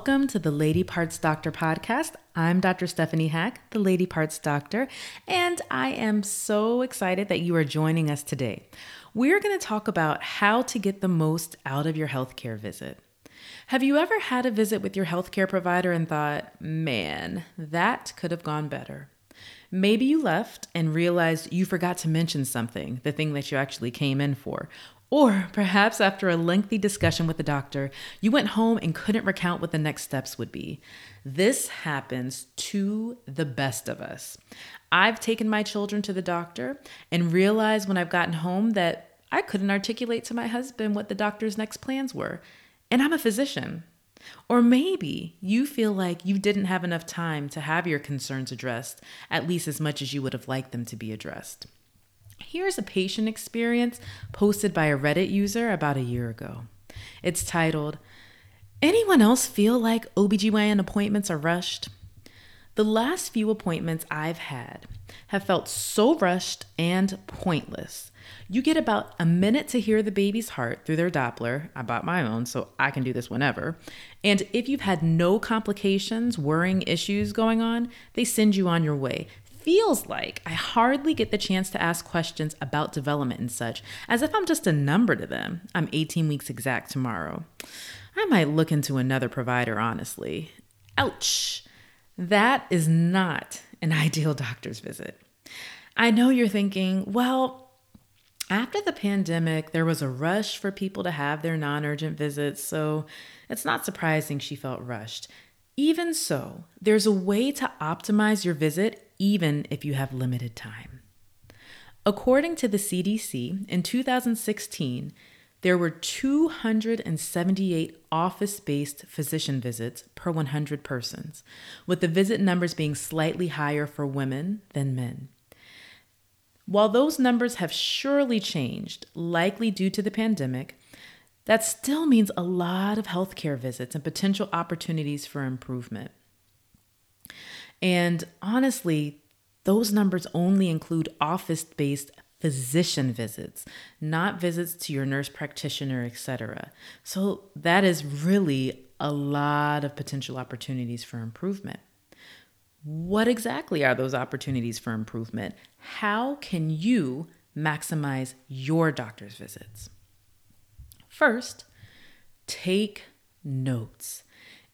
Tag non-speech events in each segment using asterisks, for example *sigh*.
Welcome to the Lady Parts Doctor podcast. I'm Dr. Stephanie Hack, the Lady Parts Doctor, and I am so excited that you are joining us today. We're going to talk about how to get the most out of your healthcare visit. Have you ever had a visit with your healthcare provider and thought, man, that could have gone better? Maybe you left and realized you forgot to mention something, the thing that you actually came in for, or perhaps after a lengthy discussion with the doctor, you went home and couldn't recount what the next steps would be. This happens to the best of us. I've taken my children to the doctor and realized when I've gotten home that I couldn't articulate to my husband what the doctor's next plans were. And I'm a physician. Or maybe you feel like you didn't have enough time to have your concerns addressed, at least as much as you would have liked them to be addressed. Here's a patient experience posted by a Reddit user about a year ago. It's titled, Anyone else feel like OBGYN appointments are rushed? The last few appointments I've had have felt so rushed and pointless. You get about a minute to hear the baby's heart through their Doppler. I bought my own, so I can do this whenever. And if you've had no complications, worrying issues going on, they send you on your way feels like I hardly get the chance to ask questions about development and such, as if I'm just a number to them. I'm 18 weeks exact tomorrow. I might look into another provider, honestly. Ouch. That is not an *laughs* ideal doctor's visit. I know you're thinking, well, after the pandemic, there was a rush for people to have their non urgent visits, so it's not surprising she felt rushed. Even so, there's a way to optimize your visit even if you have limited time. According to the CDC, in 2016, there were 278 office based physician visits per 100 persons, with the visit numbers being slightly higher for women than men. While those numbers have surely changed, likely due to the pandemic, that still means a lot of healthcare visits and potential opportunities for improvement. And honestly, those numbers only include office based physician visits, not visits to your nurse practitioner, etc. So that is really a lot of potential opportunities for improvement. What exactly are those opportunities for improvement? How can you maximize your doctor's visits? First, take notes.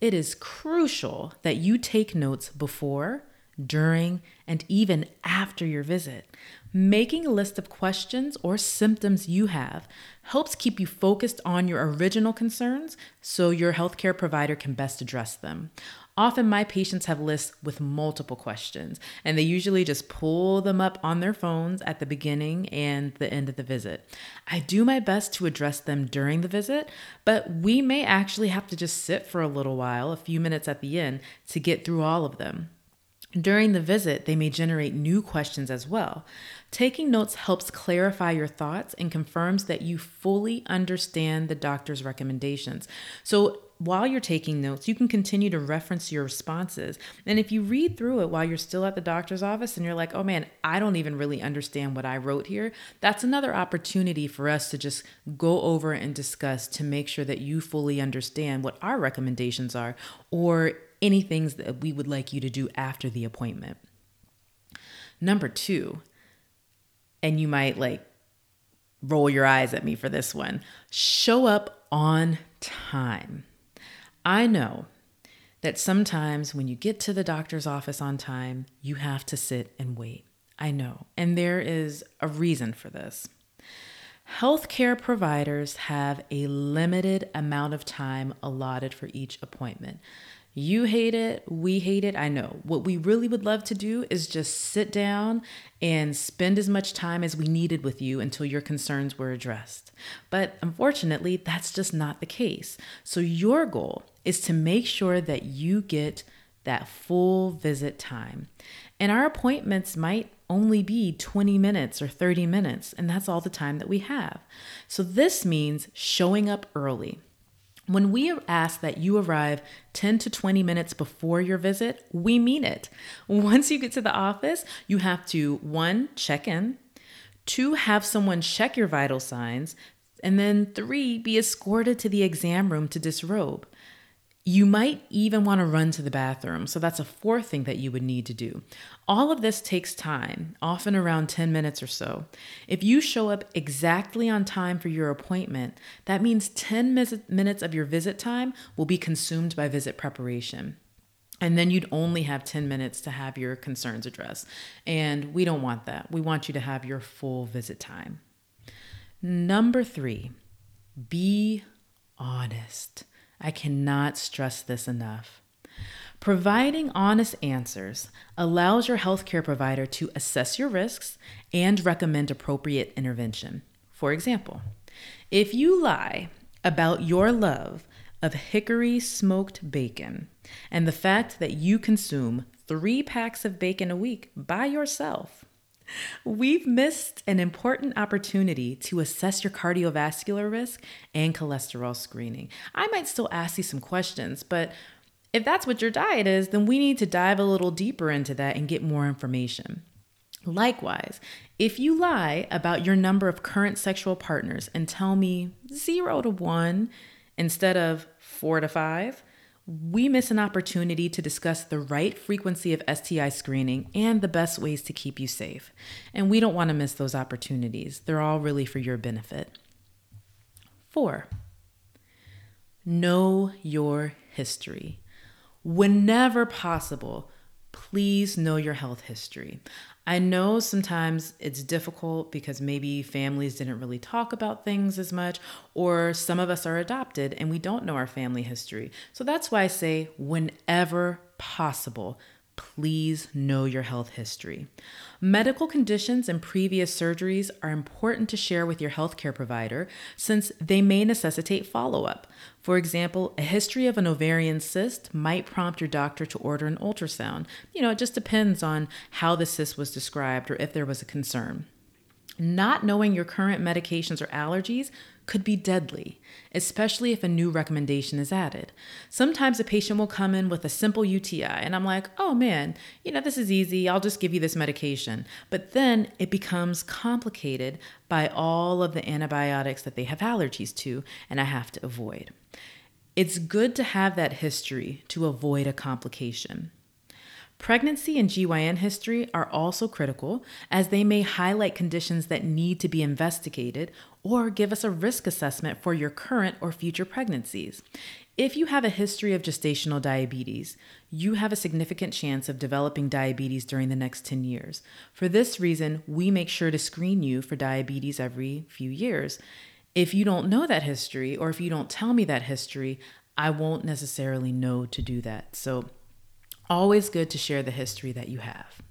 It is crucial that you take notes before, during, and even after your visit. Making a list of questions or symptoms you have helps keep you focused on your original concerns so your healthcare provider can best address them. Often, my patients have lists with multiple questions, and they usually just pull them up on their phones at the beginning and the end of the visit. I do my best to address them during the visit, but we may actually have to just sit for a little while, a few minutes at the end, to get through all of them. During the visit, they may generate new questions as well. Taking notes helps clarify your thoughts and confirms that you fully understand the doctor's recommendations. So, while you're taking notes, you can continue to reference your responses. And if you read through it while you're still at the doctor's office and you're like, oh man, I don't even really understand what I wrote here, that's another opportunity for us to just go over and discuss to make sure that you fully understand what our recommendations are or any things that we would like you to do after the appointment. Number two, and you might like roll your eyes at me for this one show up on time. I know that sometimes when you get to the doctor's office on time, you have to sit and wait. I know. And there is a reason for this. Healthcare providers have a limited amount of time allotted for each appointment. You hate it, we hate it, I know. What we really would love to do is just sit down and spend as much time as we needed with you until your concerns were addressed. But unfortunately, that's just not the case. So, your goal is to make sure that you get that full visit time. And our appointments might only be 20 minutes or 30 minutes, and that's all the time that we have. So, this means showing up early. When we ask that you arrive 10 to 20 minutes before your visit, we mean it. Once you get to the office, you have to one, check in, two, have someone check your vital signs, and then three, be escorted to the exam room to disrobe. You might even want to run to the bathroom. So that's a fourth thing that you would need to do. All of this takes time, often around 10 minutes or so. If you show up exactly on time for your appointment, that means 10 minutes of your visit time will be consumed by visit preparation. And then you'd only have 10 minutes to have your concerns addressed. And we don't want that. We want you to have your full visit time. Number three, be honest. I cannot stress this enough. Providing honest answers allows your healthcare provider to assess your risks and recommend appropriate intervention. For example, if you lie about your love of hickory smoked bacon and the fact that you consume three packs of bacon a week by yourself, We've missed an important opportunity to assess your cardiovascular risk and cholesterol screening. I might still ask you some questions, but if that's what your diet is, then we need to dive a little deeper into that and get more information. Likewise, if you lie about your number of current sexual partners and tell me zero to one instead of four to five, we miss an opportunity to discuss the right frequency of STI screening and the best ways to keep you safe. And we don't want to miss those opportunities, they're all really for your benefit. Four, know your history. Whenever possible, please know your health history. I know sometimes it's difficult because maybe families didn't really talk about things as much, or some of us are adopted and we don't know our family history. So that's why I say, whenever possible, please know your health history. Medical conditions and previous surgeries are important to share with your healthcare provider since they may necessitate follow up. For example, a history of an ovarian cyst might prompt your doctor to order an ultrasound. You know, it just depends on how the cyst was described or if there was a concern. Not knowing your current medications or allergies could be deadly, especially if a new recommendation is added. Sometimes a patient will come in with a simple UTI, and I'm like, oh man, you know, this is easy. I'll just give you this medication. But then it becomes complicated by all of the antibiotics that they have allergies to, and I have to avoid. It's good to have that history to avoid a complication. Pregnancy and GYN history are also critical as they may highlight conditions that need to be investigated or give us a risk assessment for your current or future pregnancies. If you have a history of gestational diabetes, you have a significant chance of developing diabetes during the next 10 years. For this reason, we make sure to screen you for diabetes every few years. If you don't know that history, or if you don't tell me that history, I won't necessarily know to do that. So Always good to share the history that you have.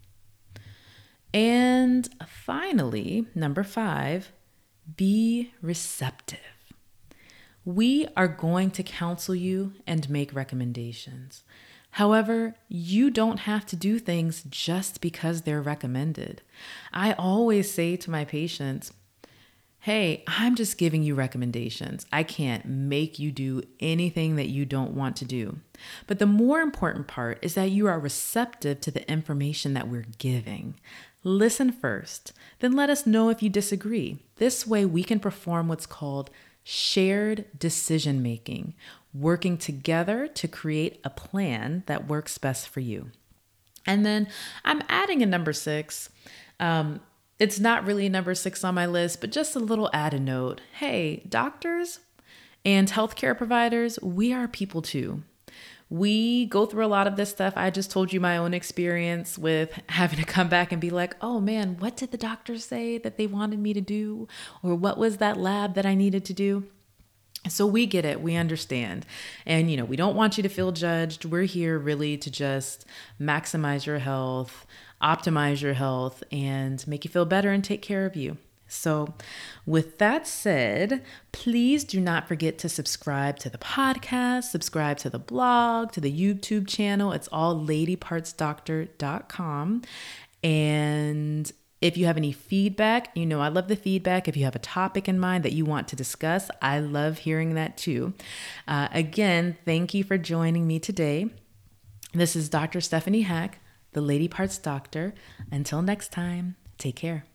And finally, number five, be receptive. We are going to counsel you and make recommendations. However, you don't have to do things just because they're recommended. I always say to my patients, hey, I'm just giving you recommendations. I can't make you do anything that you don't want to do. But the more important part is that you are receptive to the information that we're giving. Listen first, then let us know if you disagree. This way, we can perform what's called shared decision making, working together to create a plan that works best for you. And then I'm adding a number six. Um, it's not really number six on my list, but just a little added note. Hey, doctors and healthcare providers, we are people too. We go through a lot of this stuff. I just told you my own experience with *laughs* having to come back and be like, oh man, what did the doctor say that they wanted me to do? Or what was that lab that I needed to do? So we get it, we understand. And, you know, we don't want you to feel judged. We're here really to just maximize your health, optimize your health, and make you feel better and take care of you. So, with that said, please do not forget to subscribe to the podcast, subscribe to the blog, to the YouTube channel. It's all ladypartsdoctor.com. And if you have any feedback, you know, I love the feedback. If you have a topic in mind that you want to discuss, I love hearing that too. Uh, again, thank you for joining me today. This is Dr. Stephanie Hack, the Lady Parts Doctor. Until next time, take care.